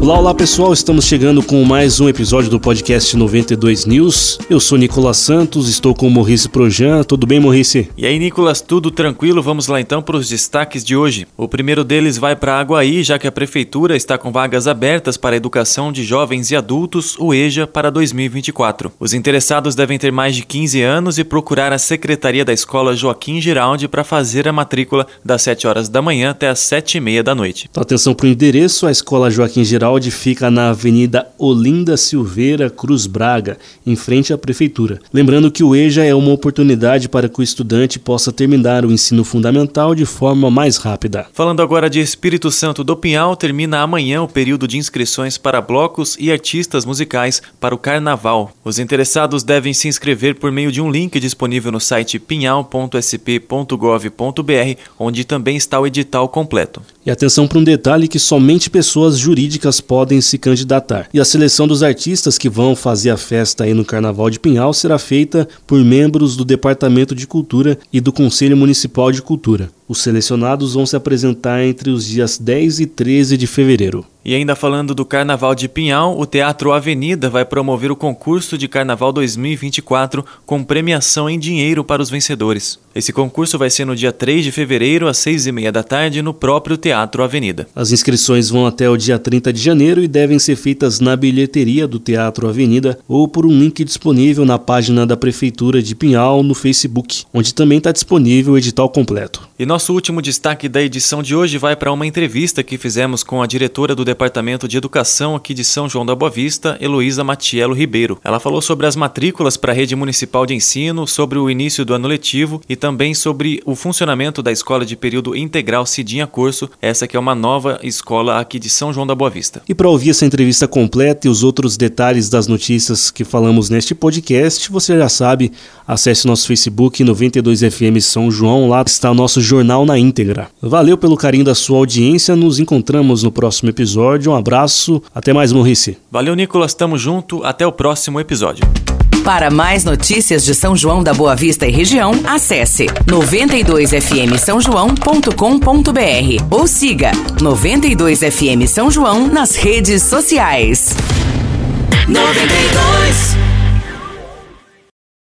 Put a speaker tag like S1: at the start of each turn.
S1: Olá, olá pessoal, estamos chegando com mais um episódio do podcast 92 News. Eu sou Nicolas Santos, estou com o Maurice Projan. Tudo bem, Maurice?
S2: E aí, Nicolas, tudo tranquilo? Vamos lá então para os destaques de hoje. O primeiro deles vai para Aguaí, já que a prefeitura está com vagas abertas para a educação de jovens e adultos, o EJA, para 2024. Os interessados devem ter mais de 15 anos e procurar a secretaria da escola Joaquim Giraldi para fazer a matrícula das 7 horas da manhã até as 7 e meia da noite.
S1: Então, atenção para o endereço, a escola Joaquim Giraldi Fica na Avenida Olinda Silveira Cruz Braga, em frente à prefeitura. Lembrando que o EJA é uma oportunidade para que o estudante possa terminar o ensino fundamental de forma mais rápida.
S2: Falando agora de Espírito Santo do Pinhal, termina amanhã o período de inscrições para blocos e artistas musicais para o Carnaval. Os interessados devem se inscrever por meio de um link disponível no site pinhal.sp.gov.br, onde também está o edital completo.
S1: E atenção para um detalhe que somente pessoas jurídicas podem se candidatar. E a seleção dos artistas que vão fazer a festa aí no Carnaval de Pinhal será feita por membros do Departamento de Cultura e do Conselho Municipal de Cultura. Os selecionados vão se apresentar entre os dias 10 e 13 de fevereiro.
S2: E ainda falando do Carnaval de Pinhal, o Teatro Avenida vai promover o concurso de Carnaval 2024 com premiação em dinheiro para os vencedores. Esse concurso vai ser no dia 3 de fevereiro, às 6 e meia da tarde, no próprio Teatro Avenida.
S1: As inscrições vão até o dia 30 de janeiro e devem ser feitas na bilheteria do Teatro Avenida ou por um link disponível na página da Prefeitura de Pinhal no Facebook, onde também está disponível o edital completo.
S2: E nosso último destaque da edição de hoje vai para uma entrevista que fizemos com a diretora do Departamento de Educação aqui de São João da Boa Vista, Heloísa Matiello Ribeiro. Ela falou sobre as matrículas para a rede municipal de ensino, sobre o início do ano letivo e também sobre o funcionamento da escola de período integral Cidinha Curso, essa que é uma nova escola aqui de São João da Boa Vista.
S1: E para ouvir essa entrevista completa e os outros detalhes das notícias que falamos neste podcast, você já sabe, acesse nosso Facebook 92FM São João, lá está o nosso jornal na íntegra. Valeu pelo carinho da sua audiência, nos encontramos no próximo episódio. Um abraço, até mais, Maurice.
S2: Valeu, Nicolas, tamo junto, até o próximo episódio.
S3: Para mais notícias de São João da Boa Vista e região, acesse 92fm São João.com.br ou siga 92fm São João nas redes sociais. 92